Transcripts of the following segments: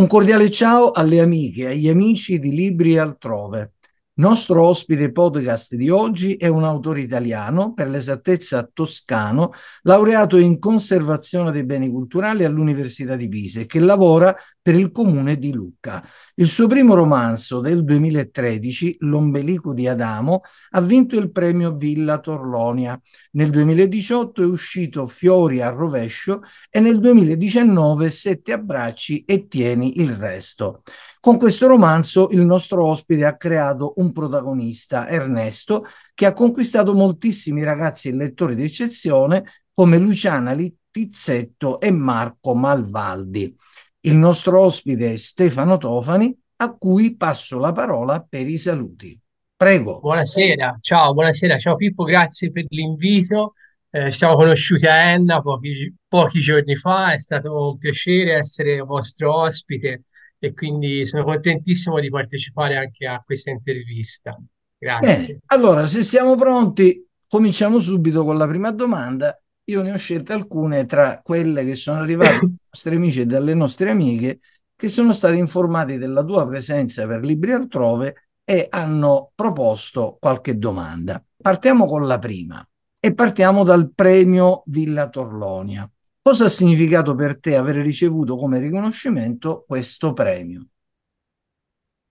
Un cordiale ciao alle amiche e agli amici di Libri altrove. Nostro ospite podcast di oggi è un autore italiano, per l'esattezza toscano, laureato in conservazione dei beni culturali all'Università di Pisa che lavora per il comune di Lucca. Il suo primo romanzo del 2013, L'ombelico di Adamo, ha vinto il premio Villa Torlonia. Nel 2018 è uscito Fiori a rovescio e nel 2019 Sette abbracci e tieni il resto. Con questo romanzo il nostro ospite ha creato un protagonista, Ernesto, che ha conquistato moltissimi ragazzi e lettori d'eccezione come Luciana Littizzetto e Marco Malvaldi. Il nostro ospite è Stefano Tofani, a cui passo la parola per i saluti. Prego. Buonasera, ciao, buonasera, ciao Pippo, grazie per l'invito. Eh, ci siamo conosciuti a Enna pochi, pochi giorni fa, è stato un piacere essere vostro ospite e quindi sono contentissimo di partecipare anche a questa intervista. Grazie. Bene, allora, se siamo pronti, cominciamo subito con la prima domanda. Io ne ho scelte alcune tra quelle che sono arrivate dai nostri amici e dalle nostre amiche che sono stati informati della tua presenza per Libri altrove e hanno proposto qualche domanda. Partiamo con la prima e partiamo dal premio Villa Torlonia. Cosa ha significato per te aver ricevuto come riconoscimento questo premio?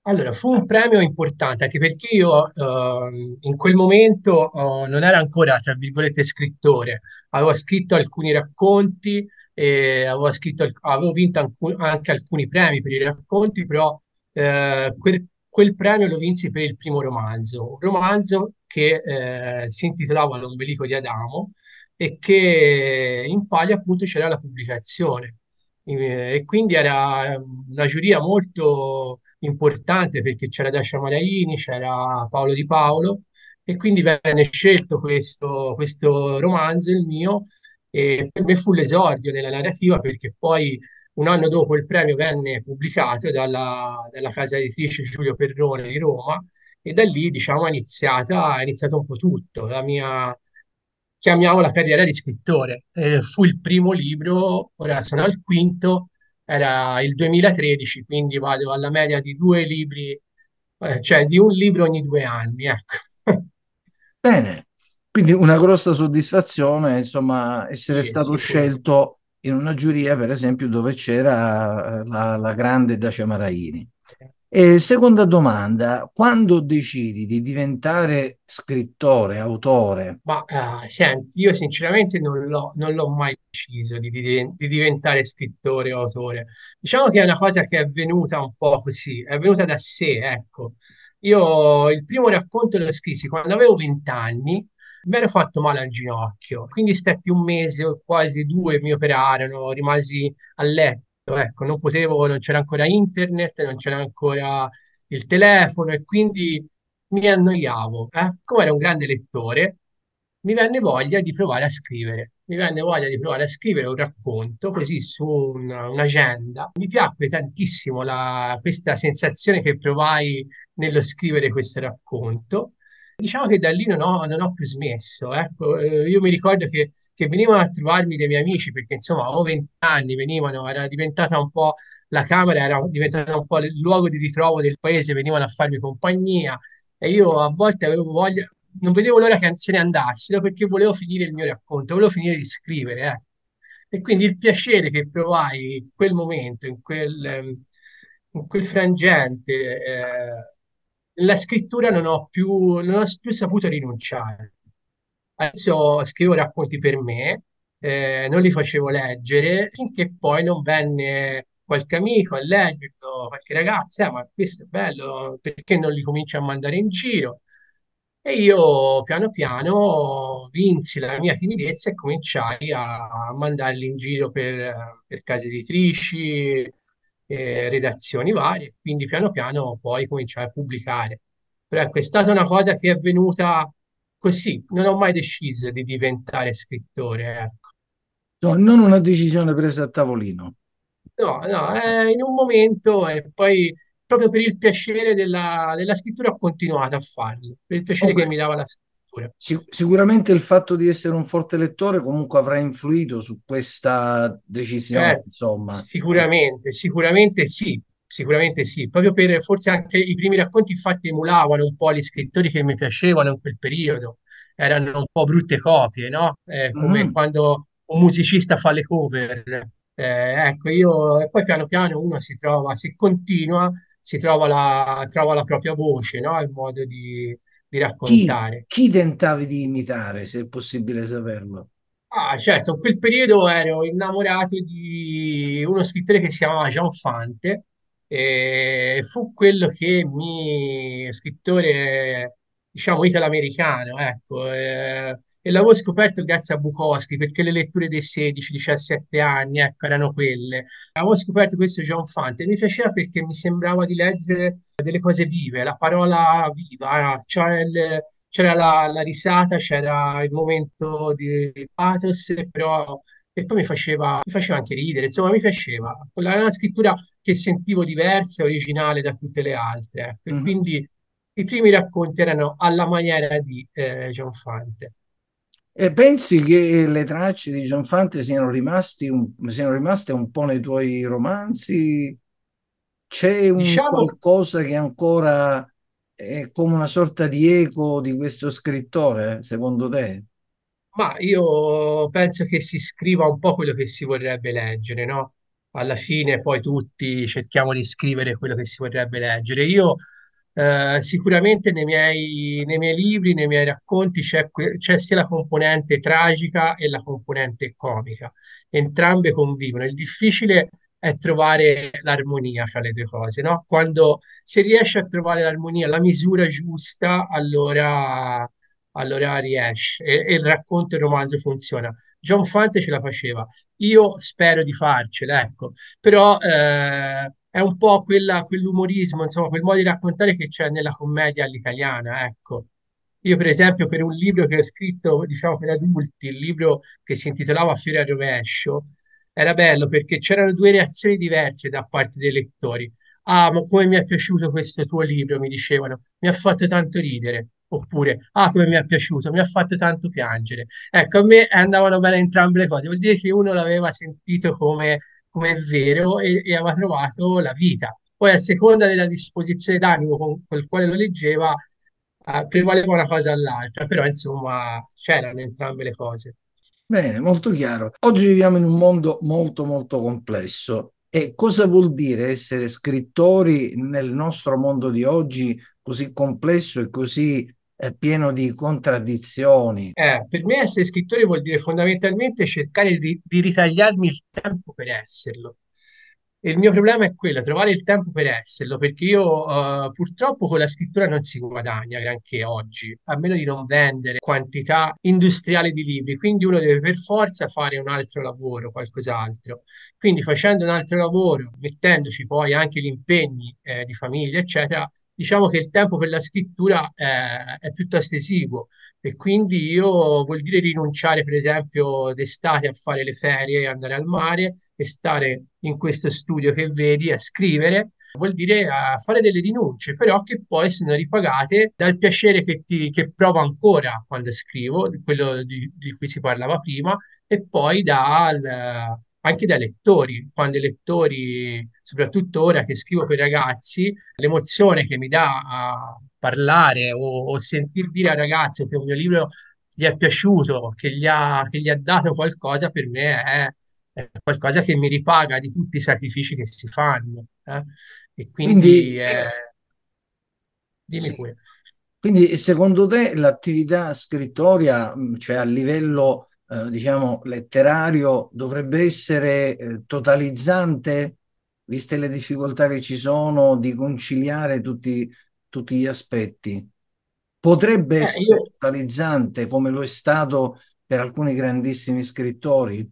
Allora, fu un premio importante anche perché io eh, in quel momento eh, non ero ancora, tra virgolette, scrittore. Avevo scritto alcuni racconti, e avevo, scritto, avevo vinto alcun, anche alcuni premi per i racconti, però eh, quel, quel, premio lo vinsi per il primo romanzo, un romanzo che eh, si intitolava L'ombelico di Adamo e che in Paglia appunto c'era la pubblicazione. E quindi era una giuria molto importante perché c'era Dacia Maraini, c'era Paolo Di Paolo e quindi venne scelto questo, questo romanzo, il mio, e per me fu l'esordio nella narrativa perché poi un anno dopo il premio venne pubblicato dalla, dalla casa editrice Giulio Perrone di Roma e da lì diciamo è iniziata, è iniziato un po' tutto, la mia chiamiamo la carriera di scrittore. Eh, fu il primo libro, ora sono al quinto, era il 2013, quindi vado alla media di due libri, eh, cioè di un libro ogni due anni. Ecco. Bene, quindi una grossa soddisfazione, insomma, essere sì, stato scelto in una giuria, per esempio, dove c'era la, la grande Dacia Maraini. E seconda domanda, quando decidi di diventare scrittore, autore? Ma uh, senti, io sinceramente non l'ho, non l'ho mai deciso di, di, di, diventare scrittore o autore. Diciamo che è una cosa che è venuta un po' così, è venuta da sé, ecco. Io il primo racconto lo scrissi quando avevo vent'anni, mi ero fatto male al ginocchio, quindi stetti un mese o quasi due mi operarono, rimasi a letto ecco, non potevo, non c'era ancora internet, non c'era ancora il telefono e quindi mi annoiavo. Eh? Come ero un grande lettore, mi venne voglia di provare a scrivere. Mi venne voglia di provare a scrivere un racconto così su un, un'agenda. Mi piacque tantissimo la, questa sensazione che provai nello scrivere questo racconto Diciamo che da lì non ho, non ho più smesso. Ecco. Eh, io mi ricordo che, che, venivano a trovarmi dei miei amici perché insomma avevo vent'anni, venivano, era diventata un po' la Camera, era diventata un po' il luogo di ritrovo del paese, venivano a farmi compagnia e io a volte avevo voglia, non vedevo l'ora che se ne andassero perché volevo finire il mio racconto, volevo finire di scrivere. Eh. E quindi il piacere che provai in quel momento, in quel, in quel frangente, eh, la scrittura non ho più, non ho più saputo rinunciare. Adesso scrivo racconti per me, eh, non li facevo leggere, finché poi non venne qualche amico a leggerlo, qualche ragazza, eh, ma questo è bello, perché non li comincio a mandare in giro? E io piano piano vinsi la mia timidezza e cominciai a mandarli in giro per, per case editrici, eh, redazioni varie, quindi piano piano poi cominciare a pubblicare. Però ecco, è stata una cosa che è venuta così, non ho mai deciso di diventare scrittore, ecco. No, non una decisione presa a tavolino. No, no, è in un momento e poi proprio per il piacere della, della scrittura ho continuato a farlo, per il piacere okay. che mi dava la scrittura. Sic- sicuramente il fatto di essere un forte lettore comunque avrà influito su questa decisione, Certo, insomma. sicuramente, sicuramente sì, sicuramente sì, proprio per forse anche i primi racconti infatti emulavano un po' gli scrittori che mi piacevano in quel periodo, erano un po' brutte copie, no? Eh, come Mhm. quando un musicista fa le cover. Eh, ecco, io, e poi piano piano uno si trova, se continua, si trova la, trova la propria voce, no? Il modo di, di Chi, raccontare. chi tentavi di imitare, se è possibile saperlo? Ah, certo, in quel periodo ero innamorato di uno scrittore che si chiamava Jean Fante, e fu quello che mi, scrittore, diciamo, italo-americano, ecco, eh, e l'avevo scoperto grazie a Bukowski, perché le letture dei 16-17 anni, ecco, erano quelle. Avevo scoperto questo Jean Fante e mi piaceva perché mi sembrava di leggere delle cose vive, la parola viva, cioè il c'era la, la risata, c'era il momento di, pathos, però e poi mi faceva, mi faceva anche ridere, insomma, mi piaceva. Era una scrittura che sentivo diversa e originale da tutte le altre. ecco. Mhm. quindi i primi racconti erano alla maniera di eh, John Fante. E pensi che le tracce di John Fante siano rimasti un- siano rimaste un po' nei tuoi romanzi? C'è un Diciamo qualcosa che ancora è come una sorta di eco di questo scrittore, secondo te? Ma io penso che si scriva un po' quello che si vorrebbe leggere, no? Alla fine poi tutti cerchiamo di scrivere quello che si vorrebbe leggere. Io eh, sicuramente nei miei, nei miei libri, nei miei racconti c'è c'è sia la componente tragica e la componente comica. Entrambe convivono. Il difficile è trovare l'armonia fra le due cose, no? Quando si riesce a trovare l'armonia, la misura giusta, allora allora riesce e, e il racconto e il romanzo funziona. John Fante ce la faceva, io spero di farcela, ecco, però eh, è un po' quella, quell'umorismo, insomma, quel modo di raccontare che c'è nella commedia all'italiana, ecco. Io, per esempio, per un libro che ho scritto, diciamo, per adulti, il libro che si intitolava Fiore al rovescio, era bello perché c'erano due reazioni diverse da parte dei lettori. Ah, ma come mi è piaciuto questo tuo libro, mi dicevano, mi ha fatto tanto ridere. Oppure, ah, come mi è piaciuto, mi ha fatto tanto piangere. Ecco, a me andavano bene entrambe le cose. Vuol dire che uno l'aveva sentito come, come è vero e, e aveva trovato la vita. Poi, a seconda della disposizione d'animo con, col quale lo leggeva, eh, prevaleva una cosa all'altra. Però, insomma, c'erano entrambe le cose. Bene, molto chiaro. Oggi viviamo in un mondo molto molto complesso. E cosa vuol dire essere scrittori nel nostro mondo di oggi così complesso e così pieno di contraddizioni? Eh, per me essere scrittore vuol dire fondamentalmente cercare di, di ritagliarmi il tempo per esserlo. E il mio problema è quello, trovare il tempo per esserlo, perché io eh, purtroppo con la scrittura non si guadagna granché oggi, a meno di non vendere quantità industriali di libri, quindi uno deve per forza fare un altro lavoro, qualcos'altro. Quindi facendo un altro lavoro, mettendoci poi anche gli impegni eh, di famiglia, eccetera, diciamo che il tempo per la scrittura eh, è piuttosto esiguo. E quindi io vuol dire rinunciare, per esempio, d'estate a fare le ferie, andare al mare e stare in questo studio che vedi a scrivere, vuol dire a fare delle rinunce, però che poi sono ripagate dal piacere che, ti, che provo ancora quando scrivo, quello di, di cui si parlava prima, e poi dal, anche dai lettori, quando i lettori, soprattutto ora che scrivo per i ragazzi, l'emozione che mi dà a parlare o, o sentir dire al ragazzo che un mio libro gli è piaciuto, che gli ha, che gli ha dato qualcosa, per me è, è qualcosa che mi ripaga di tutti i sacrifici che si fanno. eh. E quindi, Quindi, eh, dimmi sì, pure. quindi secondo te l'attività scrittoria, cioè a livello, eh, diciamo, letterario, dovrebbe essere, eh, totalizzante, viste le difficoltà che ci sono di conciliare tutti, tutti gli aspetti? Potrebbe Eh, essere io, totalizzante come lo è stato per alcuni grandissimi scrittori?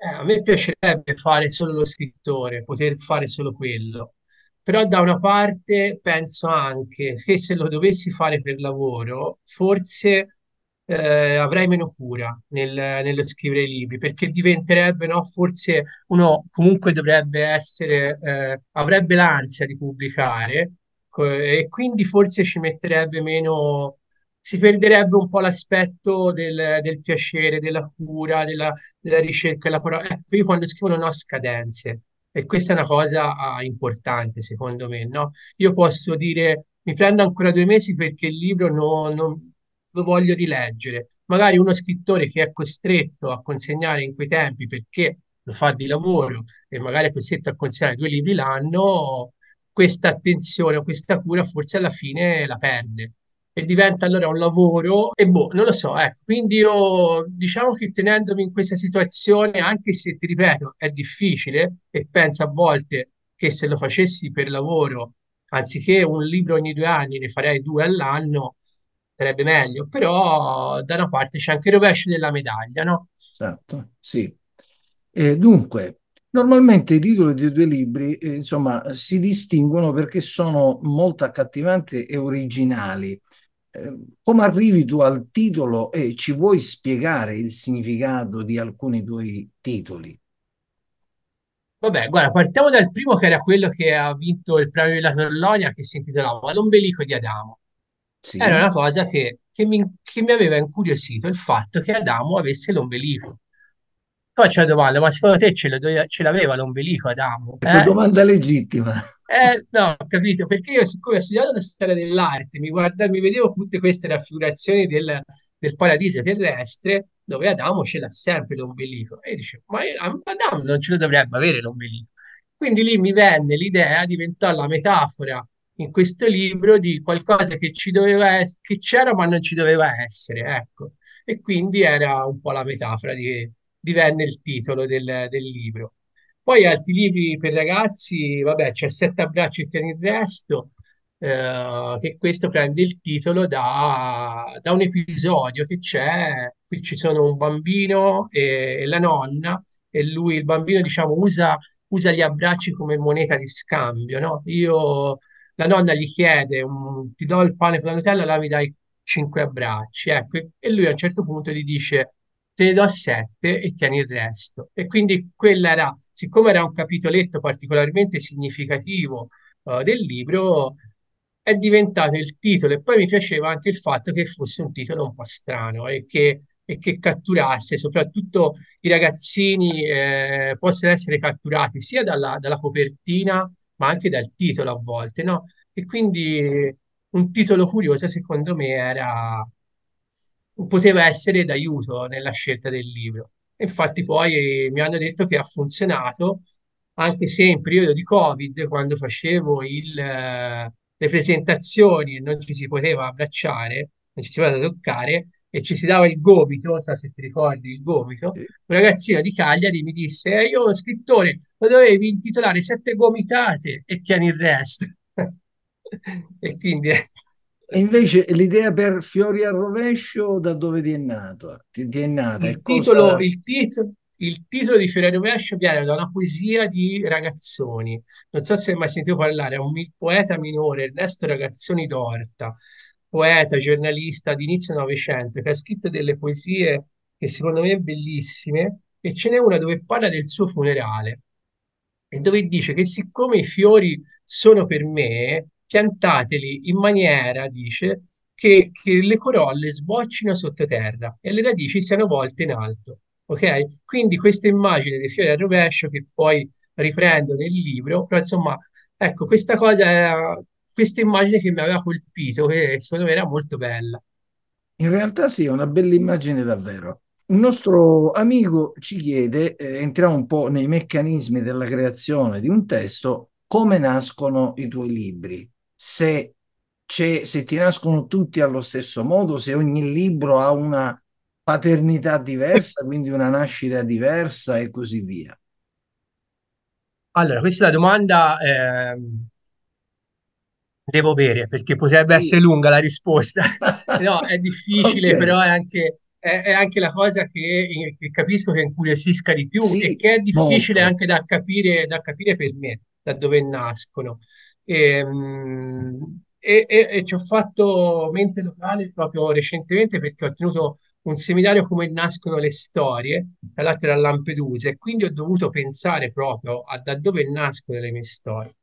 Eh, a me piacerebbe fare solo lo scrittore, poter fare solo quello, però da una parte penso anche che se lo dovessi fare per lavoro, forse eh, avrei meno cura nel- nello scrivere i libri, perché diventerebbe, no, forse uno comunque dovrebbe essere, eh, avrebbe l'ansia di pubblicare, e quindi forse ci metterebbe meno si perderebbe un po' l'aspetto del, del piacere, della cura, della, della ricerca. della parola. Ecco, io quando scrivo non ho scadenze e questa è una cosa ah, importante secondo me, no? Io posso dire mi prendo ancora due mesi perché il libro non, non lo voglio rileggere. Magari uno scrittore che è costretto a consegnare in quei tempi perché lo fa di lavoro e magari è costretto a consegnare due libri l'anno, questa attenzione o questa cura forse alla fine la perde e diventa allora un lavoro e boh, non lo so, ecco. Quindi io diciamo che tenendomi in questa situazione, anche se ti ripeto, è difficile e penso a volte che se lo facessi per lavoro, anziché un libro ogni due anni, ne farei due all'anno, sarebbe meglio, però da una parte c'è anche il rovescio della medaglia, no? Esatto, sì. Eh, dunque, normalmente i titoli dei due libri, eh, insomma, si distinguono perché sono molto accattivanti e originali. Eh, come arrivi tu al titolo e ci vuoi spiegare il significato di alcuni tuoi titoli? Vabbè, guarda, partiamo dal primo che era quello che ha vinto il premio della Torlonia che si intitolava L'ombelico di Adamo. Era Sì, una cosa che, che mi, che mi aveva incuriosito il fatto che Adamo avesse l'ombelico. Poi c'è la domanda, ma secondo te ce, lo doveva- ce l'aveva l'ombelico Adamo? questa Eh? domanda legittima. Eh, no, ho capito, perché io siccome ho studiato la storia dell'arte, mi guarda, mi vedevo tutte queste raffigurazioni del, del paradiso terrestre, dove Adamo ce l'ha sempre l'ombelico. E dice, ma io- Adamo non ce lo dovrebbe avere l'ombelico. Quindi lì mi venne l'idea, diventò la metafora in questo libro di qualcosa che ci doveva essere, che c'era ma non ci doveva essere, ecco. E quindi era un po' la metafora di, divenne il titolo del del libro. Poi altri libri per ragazzi, vabbè, c'è Sette abbracci e tieni il resto, eh, che questo prende il titolo da, da un episodio che c'è, qui ci sono un bambino e, e la nonna, e lui, il bambino, diciamo, usa, usa gli abbracci come moneta di scambio, no? Io, la nonna gli chiede, un- ti do il pane con la Nutella, là mi dai cinque abbracci, ecco, e lui a un certo punto gli dice te ne do sette e tieni il resto. E quindi quella era, siccome era un capitoletto particolarmente significativo eh, del libro, è diventato il titolo e poi mi piaceva anche il fatto che fosse un titolo un po' strano e che, e che catturasse soprattutto i ragazzini eh, possono essere catturati sia dalla, dalla copertina ma anche dal titolo a volte, no? E quindi un titolo curioso secondo me era poteva essere d'aiuto nella scelta del libro. Infatti poi mi hanno detto che ha funzionato, anche se in periodo di Covid, quando facevo il, eh, le presentazioni e non ci si poteva abbracciare, non ci si poteva toccare, e ci si dava il gomito, non so se ti ricordi il gomito, un ragazzino di Cagliari mi disse, eh, io scrittore, lo dovevi intitolare Sette gomitate e tieni il resto. E quindi E invece l'idea per Fiori al rovescio da dove ti è nato? Ti, ti è nata? Il titolo, cosa... il titolo, il titolo di Fiore Rovescio viene da una poesia di Ragazzoni. Non so se hai mai sentito parlare, è un poeta minore, Ernesto Ragazzoni d'Orta, poeta, giornalista di inizio Novecento, che ha scritto delle poesie che secondo me sono bellissime, e ce n'è una dove parla del suo funerale e dove dice che siccome i fiori sono per me, piantateli in maniera, dice, che, che le corolle sboccino sottoterra e le radici siano volte in alto. Ok? Quindi questa immagine dei fiori al rovescio che poi riprendo nel libro, però insomma, ecco, questa cosa era questa immagine che mi aveva colpito, che secondo me era molto bella. In realtà sì, è una bella immagine davvero. Un nostro amico ci chiede, eh, entriamo un po' nei meccanismi della creazione di un testo, come nascono i tuoi libri? Se, c'è- se ti nascono tutti allo stesso modo, se ogni libro ha una paternità diversa, quindi una nascita diversa e così via. Allora, questa è la domanda ehm, devo bere perché potrebbe Sì. essere lunga la risposta. No, è difficile, Ok, però è anche, è, è anche la cosa che, che capisco che incuriosisca di più e sì, che è difficile molto. anche da capire, da capire per me, da dove nascono. Ehm, E, e- e ci ho fatto mente locale proprio recentemente perché ho tenuto un seminario come nascono le storie, tra l'altro era a Lampedusa, e quindi ho dovuto pensare proprio a da dove nascono le mie storie.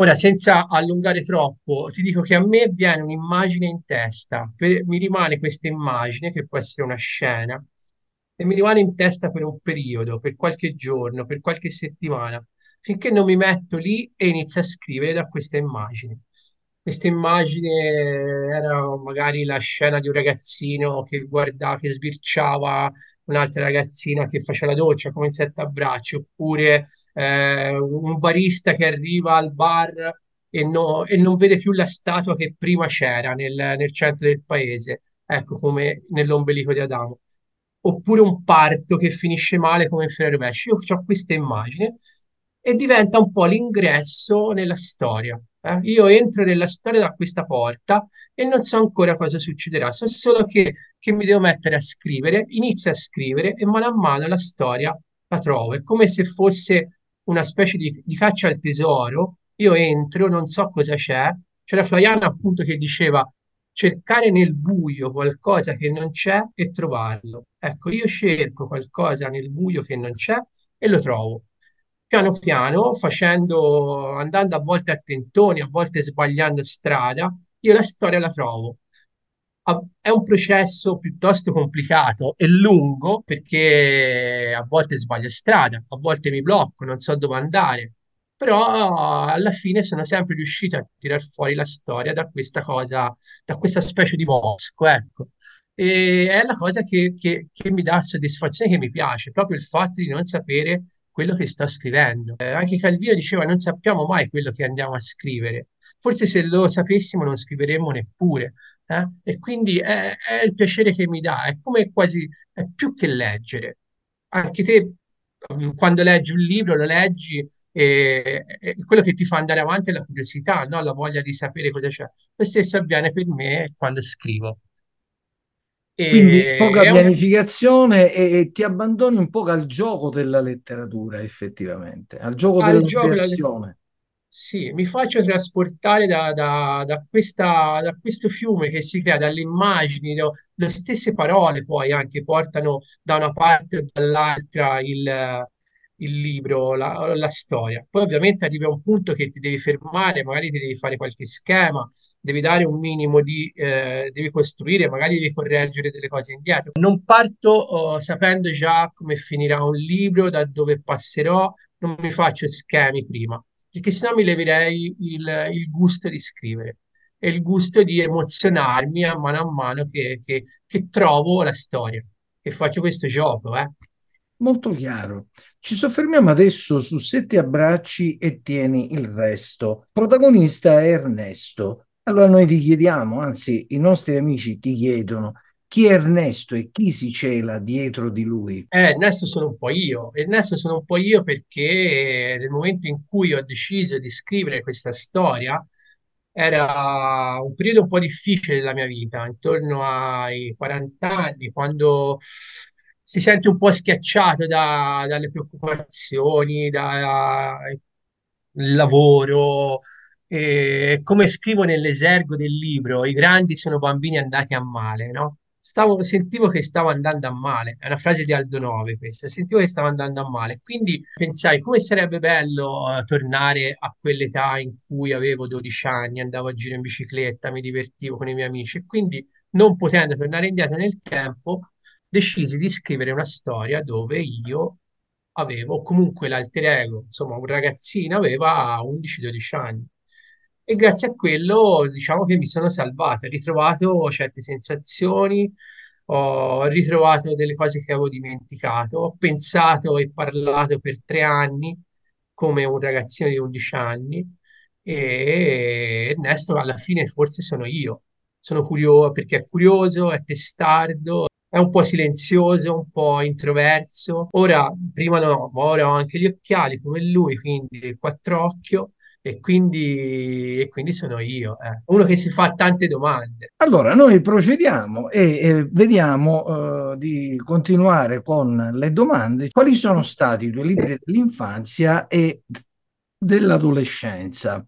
Ora, senza allungare troppo, ti dico che a me viene un'immagine in testa, per- mi rimane questa immagine, che può essere una scena, e mi rimane in testa per un periodo, per qualche giorno, per qualche settimana, finché non mi metto lì e inizio a scrivere da questa immagine. Questa immagine era magari la scena di un ragazzino che guardava, che sbirciava un'altra ragazzina che faceva la doccia come in sette abbracci, oppure eh, un barista che arriva al bar e, no- e non vede più la statua che prima c'era nel, nel centro del paese, ecco come nell'ombelico di Adamo oppure un parto che finisce male come in Fenerbahce. Io ho questa immagine e diventa un po' l'ingresso nella storia. Eh. Io entro nella storia da questa porta e non so ancora cosa succederà, so solo che, che mi devo mettere a scrivere, inizio a scrivere e mano a mano la storia la trovo. È come se fosse una specie di, di caccia al tesoro. Io entro, non so cosa c'è. C'era Flaiana appunto che diceva cercare nel buio qualcosa che non c'è e trovarlo. Ecco, io cerco qualcosa nel buio che non c'è e lo trovo. Piano piano, facendo, andando a volte a tentoni, a volte sbagliando strada, io la storia la trovo. È un processo piuttosto complicato e lungo perché a volte sbaglio strada, a volte mi blocco, non so dove andare, però alla fine sono sempre riuscito a tirar fuori la storia da questa cosa, da questa specie di bosco, ecco. E è la cosa che, che- che mi dà soddisfazione, che mi piace, proprio il fatto di non sapere quello che sto scrivendo. Eh, anche Calvino diceva non sappiamo mai quello che andiamo a scrivere. Forse se lo sapessimo non scriveremmo neppure. eh? E quindi è, è il piacere che mi dà, è come quasi, è più che leggere. Anche te, mm, quando leggi un libro, lo leggi e, e quello che ti fa andare avanti è la curiosità, no? La voglia di sapere cosa c'è. Lo stesso avviene per me quando scrivo. Quindi E, poca è un pianificazione e, ti abbandoni un po' al gioco della letteratura, effettivamente, al gioco al della gioco, la- creazione. sì, mi faccio trasportare da, da- da questa- da questo fiume che si crea, dalle immagini, lo- le stesse parole poi anche portano da una parte o dall'altra il, il libro, la, la storia. Poi ovviamente arrivi a un punto che ti devi fermare, magari ti devi fare qualche schema, devi dare un minimo di, eh, devi costruire, magari devi correggere delle cose indietro. Non parto, oh, sapendo già come finirà un libro, da dove passerò, non mi faccio schemi prima perché sennò mi leverei il, il gusto di scrivere e il gusto di emozionarmi a mano a mano che, che- che trovo la storia, che faccio questo gioco, eh. Molto chiaro. Ci soffermiamo adesso su Sette abbracci e tieni il resto. Protagonista è Ernesto. Allora noi ti chiediamo, anzi i nostri amici ti chiedono, chi è Ernesto e chi si cela dietro di lui? Eh, Ernesto sono un po' io, Ernesto sono un po' io perché nel momento in cui ho deciso di scrivere questa storia era un periodo un po' difficile della mia vita, intorno ai 40 anni, quando si sente un po' schiacciato da- dalle preoccupazioni, dal lavoro. E come scrivo nell'esergo del libro, i grandi sono bambini andati a male, no? Stavo, sentivo che stavo andando a male, è una frase di Aldo Nove questa, sentivo che stavo andando a male, quindi pensai come sarebbe bello eh, tornare a quell'età in cui avevo 12 anni, andavo a giro in bicicletta, mi divertivo con i miei amici e quindi non potendo tornare indietro nel tempo, decisi di scrivere una storia dove io avevo, comunque l'alter ego, insomma un ragazzino aveva 11-12 anni. E grazie a quello diciamo che mi sono salvato, ho ritrovato certe sensazioni, ho ritrovato delle cose che avevo dimenticato, ho pensato e parlato per tre anni come un ragazzino di 11 anni e Ernesto alla fine forse sono io, sono curioso perché è curioso, è testardo, è un po' silenzioso, un po' introverso. Ora, prima no, ma ora ho anche gli occhiali come lui, quindi il quattrocchio e quindi, e quindi sono io, eh. Uno che si fa tante domande. Allora, noi procediamo e, e vediamo eh, di continuare con le domande. Quali sono stati i tuoi libri dell'infanzia e dell'adolescenza?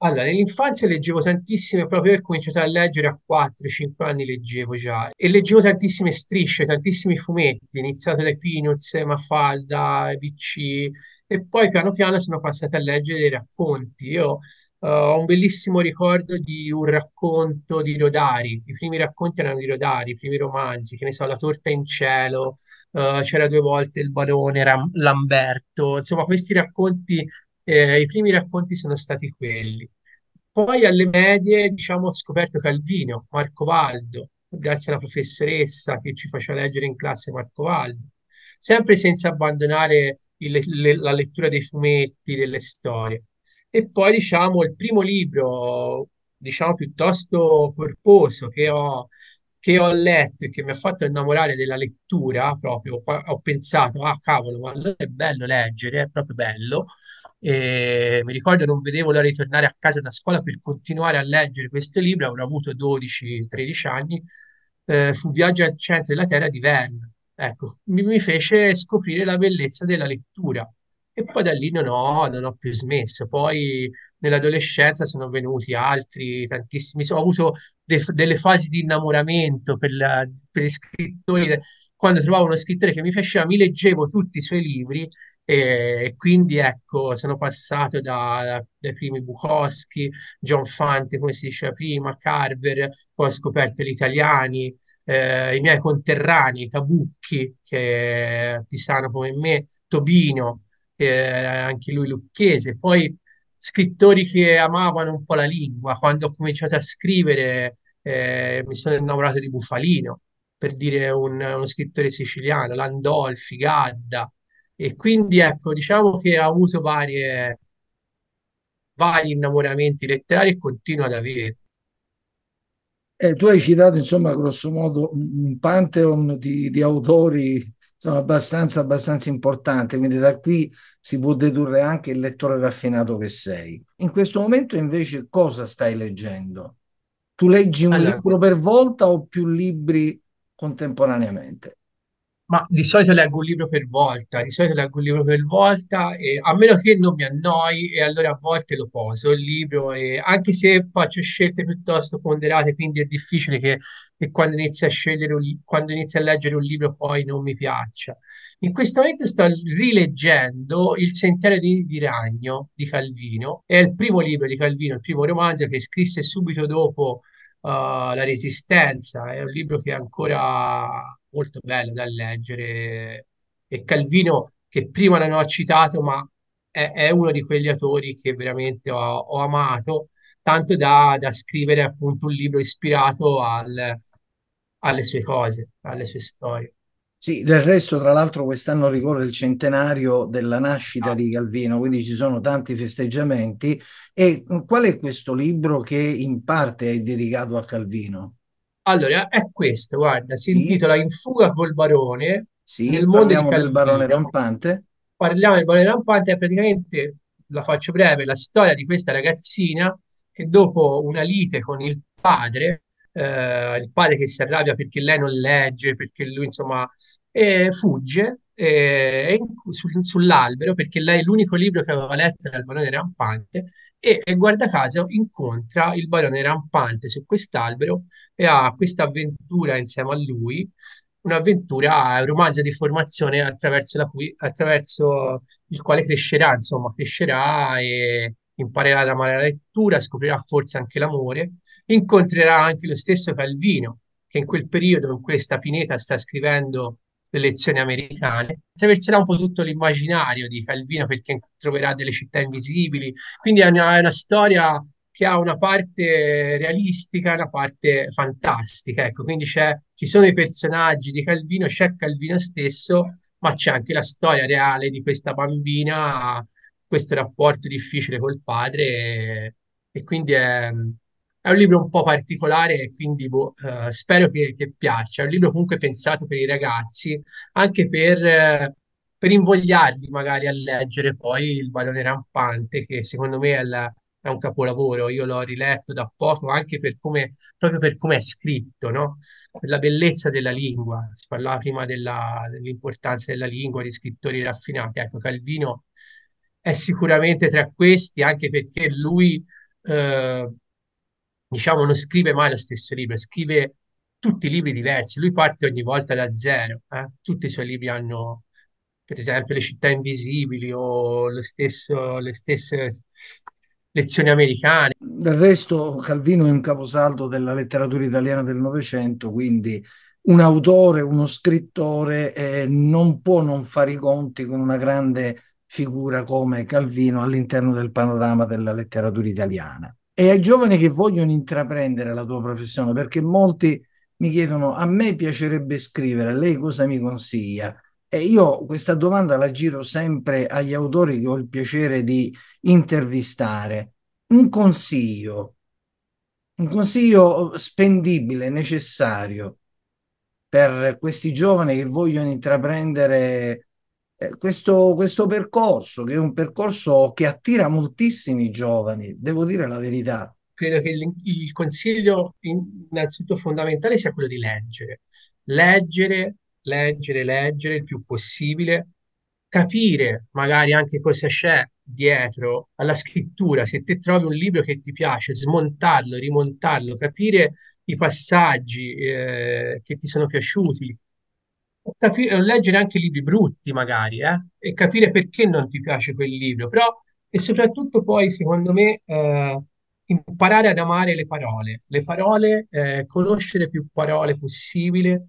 Allora, nell'infanzia leggevo tantissime, proprio io ho cominciato a leggere a 4-5 anni leggevo già e leggevo tantissime strisce, tantissimi fumetti, iniziato dai Peanuts, Mafalda, ABC e poi piano piano sono passato a leggere dei racconti. Io eh, ho un bellissimo ricordo di un racconto di Rodari, i primi racconti erano di Rodari, i primi romanzi, che ne so, La torta in cielo, eh, c'era due volte il barone Ram- Lamberto, insomma questi racconti eh, i primi racconti sono stati quelli. Poi alle medie, diciamo, ho scoperto Calvino, Marco Valdo, grazie alla professoressa che ci faceva leggere in classe Marco Valdo, sempre senza abbandonare il- le- la lettura dei fumetti, delle storie. E poi, diciamo, il primo libro, diciamo, piuttosto corposo che ho, che ho letto e che mi ha fatto innamorare della lettura, proprio, ho pensato, ah, cavolo, ma è bello leggere, è proprio bello e mi ricordo non vedevo l'ora di tornare a casa da scuola per continuare a leggere questo libro, avrò avuto 12-13 anni, eh, fu Viaggio al centro della Terra di Verne. Ecco, mi, mi fece scoprire la bellezza della lettura e poi da lì non ho, non ho più smesso. Poi nell'adolescenza sono venuti altri, tantissimi, ho avuto de- delle fasi di innamoramento per, la- per gli scrittori. Quando trovavo uno scrittore che mi piaceva, mi leggevo tutti i suoi libri e quindi ecco, sono passato da- dai primi Bukowski, John Fante, come si diceva prima, Carver, poi ho scoperto gli italiani, eh, i miei conterranei, Tabucchi, che è pisano come me, Tobino, che è anche lui lucchese, poi scrittori che amavano un po' la lingua. Quando ho cominciato a scrivere, eh, mi sono innamorato di Bufalino, per dire un- uno scrittore siciliano, Landolfi, Gadda. E quindi ecco, diciamo che ha avuto varie, vari innamoramenti letterari e continua ad avere. Eh, tu hai citato, insomma, grosso modo un un pantheon di, di autori insomma, abbastanza, abbastanza importante, quindi da qui si può dedurre anche il lettore raffinato che sei. In questo momento invece cosa stai leggendo? Tu leggi un Allora, libro per volta o più libri contemporaneamente? Ma di solito leggo un libro per volta, di solito leggo un libro per volta, e, a meno che non mi annoi, e allora a volte lo poso il libro, e anche se faccio scelte piuttosto ponderate, quindi è difficile che, che quando inizio a scegliere, un quando inizio a leggere un libro poi non mi piaccia. In questo momento sto rileggendo Il Sentiero di, di Ragno di Calvino, è il primo libro di Calvino, il primo romanzo che scrisse subito dopo uh, La Resistenza, è un libro che ancora molto bello da leggere e Calvino che prima non ho citato, ma è, è uno di quegli autori che veramente ho, ho amato, tanto da, da scrivere appunto un libro ispirato al- alle sue cose, alle sue storie. Sì, del resto, tra l'altro, quest'anno ricorre il centenario della nascita Ah, di Calvino, quindi ci sono tanti festeggiamenti. E qual è questo libro che in parte è dedicato a Calvino? Allora, è questo, guarda, si Sì, intitola In fuga col barone sì, nel mondo di parliamo del barone Calvino. rampante. Parliamo del barone rampante, è praticamente, la faccio breve, la storia di questa ragazzina che dopo una lite con il padre, eh, il padre che si arrabbia perché lei non legge, perché lui insomma eh, fugge eh, in- sul- sull'albero perché lei l'unico libro che aveva letto era il barone rampante e, guarda caso incontra il barone rampante su quest'albero e ha questa avventura insieme a lui un'avventura, un romanzo di formazione attraverso, cui, attraverso il quale crescerà, insomma, crescerà e imparerà ad amare la lettura, scoprirà forse anche l'amore, incontrerà anche lo stesso Calvino, che in quel periodo, in questa pineta, sta scrivendo le lezioni americane, attraverserà un po' tutto l'immaginario di Calvino perché troverà delle città invisibili, quindi è una, è una storia che ha una parte realistica e una parte fantastica. Ecco, quindi ci sono i personaggi di Calvino, c'è Calvino stesso, ma c'è anche la storia reale di questa bambina, questo rapporto difficile col padre, e, e quindi è, è un libro un po' particolare e quindi boh, eh, spero che, che piaccia. È un libro comunque pensato per i ragazzi, anche per, eh, per invogliarli magari a leggere poi Il Barone Rampante, che secondo me è la è un capolavoro, io l'ho riletto da poco anche per come, proprio per come è scritto, no? Per la bellezza della lingua. Si parlava prima della- dell'importanza della lingua, di scrittori raffinati. Ecco, Calvino è sicuramente tra questi, anche perché lui eh, diciamo, non scrive mai lo stesso libro, scrive tutti libri diversi. Lui parte ogni volta da zero. eh. Tutti i suoi libri hanno, per esempio, Le città invisibili o lo stesso, le stesse lezioni americane. Del resto, Calvino è un caposaldo della letteratura italiana del Novecento, quindi un autore, uno scrittore eh, non può non fare i conti con una grande figura come Calvino all'interno del panorama della letteratura italiana. E ai giovani che vogliono intraprendere la tua professione, perché molti mi chiedono a me piacerebbe scrivere, lei cosa mi consiglia? E io questa domanda la giro sempre agli autori che ho il piacere di intervistare. Un consiglio, un consiglio spendibile, necessario per questi giovani che vogliono intraprendere eh, questo, questo percorso, che è un percorso che attira moltissimi giovani, devo dire la verità. Credo che il, il consiglio innanzitutto fondamentale sia quello di leggere. Leggere, leggere, leggere il più possibile, capire magari anche cosa c'è dietro alla scrittura. Se te trovi un libro che ti piace, smontarlo, rimontarlo, capire i passaggi eh, che ti sono piaciuti, capi- leggere anche libri brutti magari, eh, e capire perché non ti piace quel libro, però e soprattutto poi, secondo me, eh, imparare ad amare le parole, le parole, eh, conoscere più parole possibile,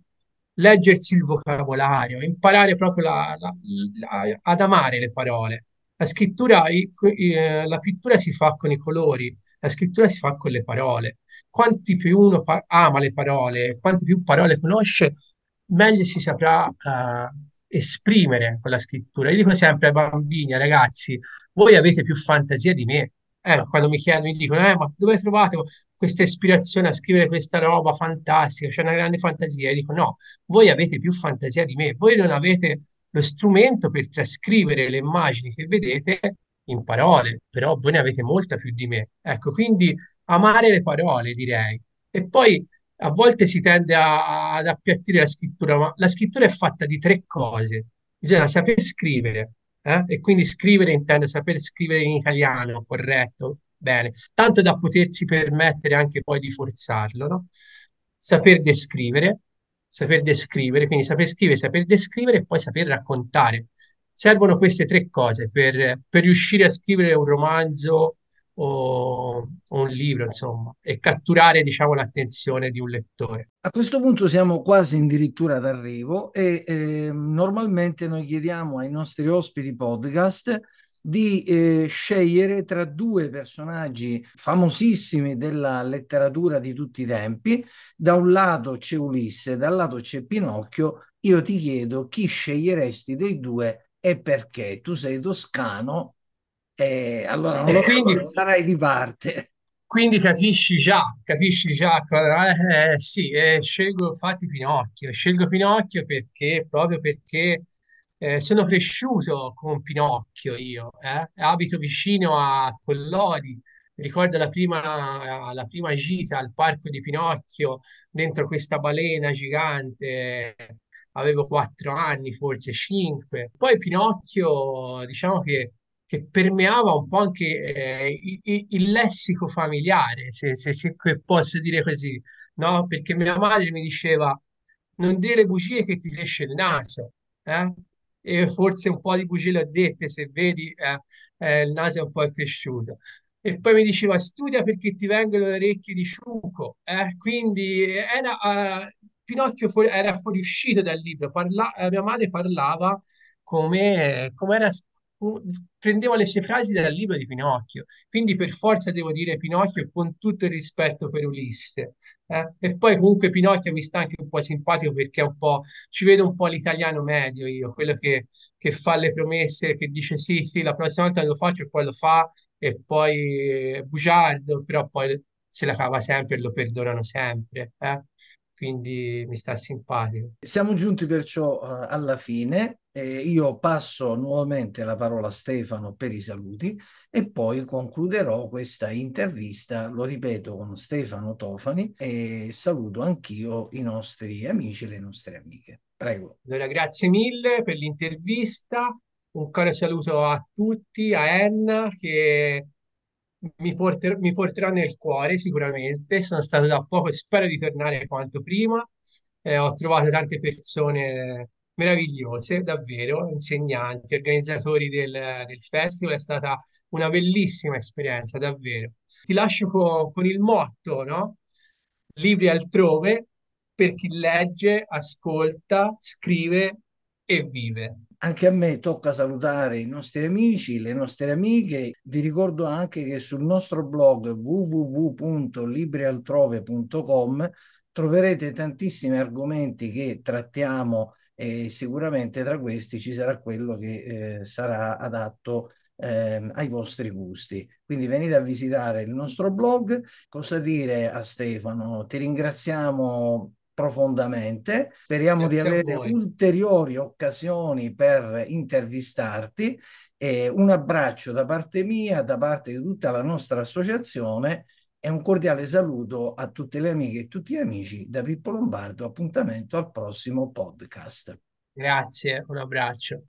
leggersi il vocabolario, imparare proprio la- la- la- ad amare le parole. La scrittura, i- i- eh, la pittura si fa con i colori, la scrittura si fa con le parole. Quanti più uno pa- ama le parole, quanti più parole conosce, meglio si saprà eh, esprimere con la scrittura. Io dico sempre ai bambini, ai ragazzi, voi avete più fantasia di me. Eh, quando mi chiedono, mi dicono, eh, ma dove trovate questa ispirazione a scrivere questa roba fantastica? C'è una grande fantasia. Io dico, no, voi avete più fantasia di me, voi non avete lo strumento per trascrivere le immagini che vedete in parole, però voi ne avete molta più di me. Ecco, quindi amare le parole, direi. E poi a volte si tende a- ad appiattire la scrittura, ma la scrittura è fatta di tre cose. Bisogna saper scrivere, eh? E quindi scrivere intende saper scrivere in italiano, corretto, bene, tanto da potersi permettere anche poi di forzarlo, no? Saper descrivere, saper descrivere, quindi saper scrivere, saper descrivere e poi saper raccontare. Servono queste tre cose per, per riuscire a scrivere un romanzo o, o un libro, insomma, e catturare, diciamo, l'attenzione di un lettore. A questo punto siamo quasi addirittura d'arrivo e eh, normalmente noi chiediamo ai nostri ospiti podcast di eh, scegliere tra due personaggi famosissimi della letteratura di tutti i tempi. Da un lato c'è Ulisse, dal lato c'è Pinocchio. Io ti chiedo chi sceglieresti dei due e perché. Tu sei toscano, e allora non E lo quindi, so, sarai di parte. quindi capisci già, capisci già, eh, eh, sì, eh, scelgo infatti Pinocchio, scelgo Pinocchio perché, proprio perché eh, sono cresciuto con Pinocchio io, eh. Abito vicino a Collodi, ricordo la prima, la prima gita al parco di Pinocchio dentro questa balena gigante, avevo quattro anni, forse cinque. Poi Pinocchio, diciamo che che permeava un po' anche eh, i- i- il, lessico familiare, se, se- se posso dire così, no? Perché mia madre mi diceva non dire le bugie che ti cresce il naso, eh? E forse un po' di bugie le ho dette, se vedi, eh, eh, il naso è un po' cresciuto. E poi mi diceva studia perché ti vengono le orecchie di ciuco, eh? Quindi era, eh, Pinocchio fu- era fuoriuscito dal libro, parla- mia madre parlava come, come era prendevo le sue frasi dal libro di Pinocchio, quindi per forza devo dire Pinocchio con tutto il rispetto per Ulisse. eh. E poi comunque Pinocchio mi sta anche un po' simpatico perché è un po', ci vedo un po' l'italiano medio io, quello che, che fa le promesse, che dice sì, sì, la prossima volta lo faccio e poi lo fa e poi è bugiardo, però poi se la cava sempre e lo perdonano sempre. eh. Quindi mi sta simpatico. Siamo giunti perciò eh, alla fine. Eh, io passo nuovamente la parola a Stefano per i saluti e poi concluderò questa intervista, lo ripeto, con Stefano Tofani e saluto anch'io i nostri amici e le nostre amiche. Prego. Allora, grazie mille per l'intervista. Un caro saluto a tutti, a Enna che mi, porter- mi porterò nel cuore sicuramente. Sono stato da poco e spero di tornare quanto prima. Eh, ho trovato tante persone meravigliose, davvero, insegnanti, organizzatori del, del festival. È stata una bellissima esperienza, davvero. Ti lascio co- con il motto, no? Libri altrove per chi legge, ascolta, scrive e vive. Anche a me tocca salutare i nostri amici, le nostre amiche. Vi ricordo anche che sul nostro blog www.librialtrove.com troverete tantissimi argomenti che trattiamo e sicuramente tra questi ci sarà quello che eh, sarà adatto eh, ai vostri gusti. Quindi venite a visitare il nostro blog. Cosa dire a Stefano? Ti ringraziamo profondamente. Speriamo Grazie di avere ulteriori occasioni per intervistarti. E un abbraccio da parte mia, da parte di tutta la nostra associazione e un cordiale saluto a tutte le amiche e tutti gli amici da Pippo Lombardo. Appuntamento al prossimo podcast. Grazie, un abbraccio.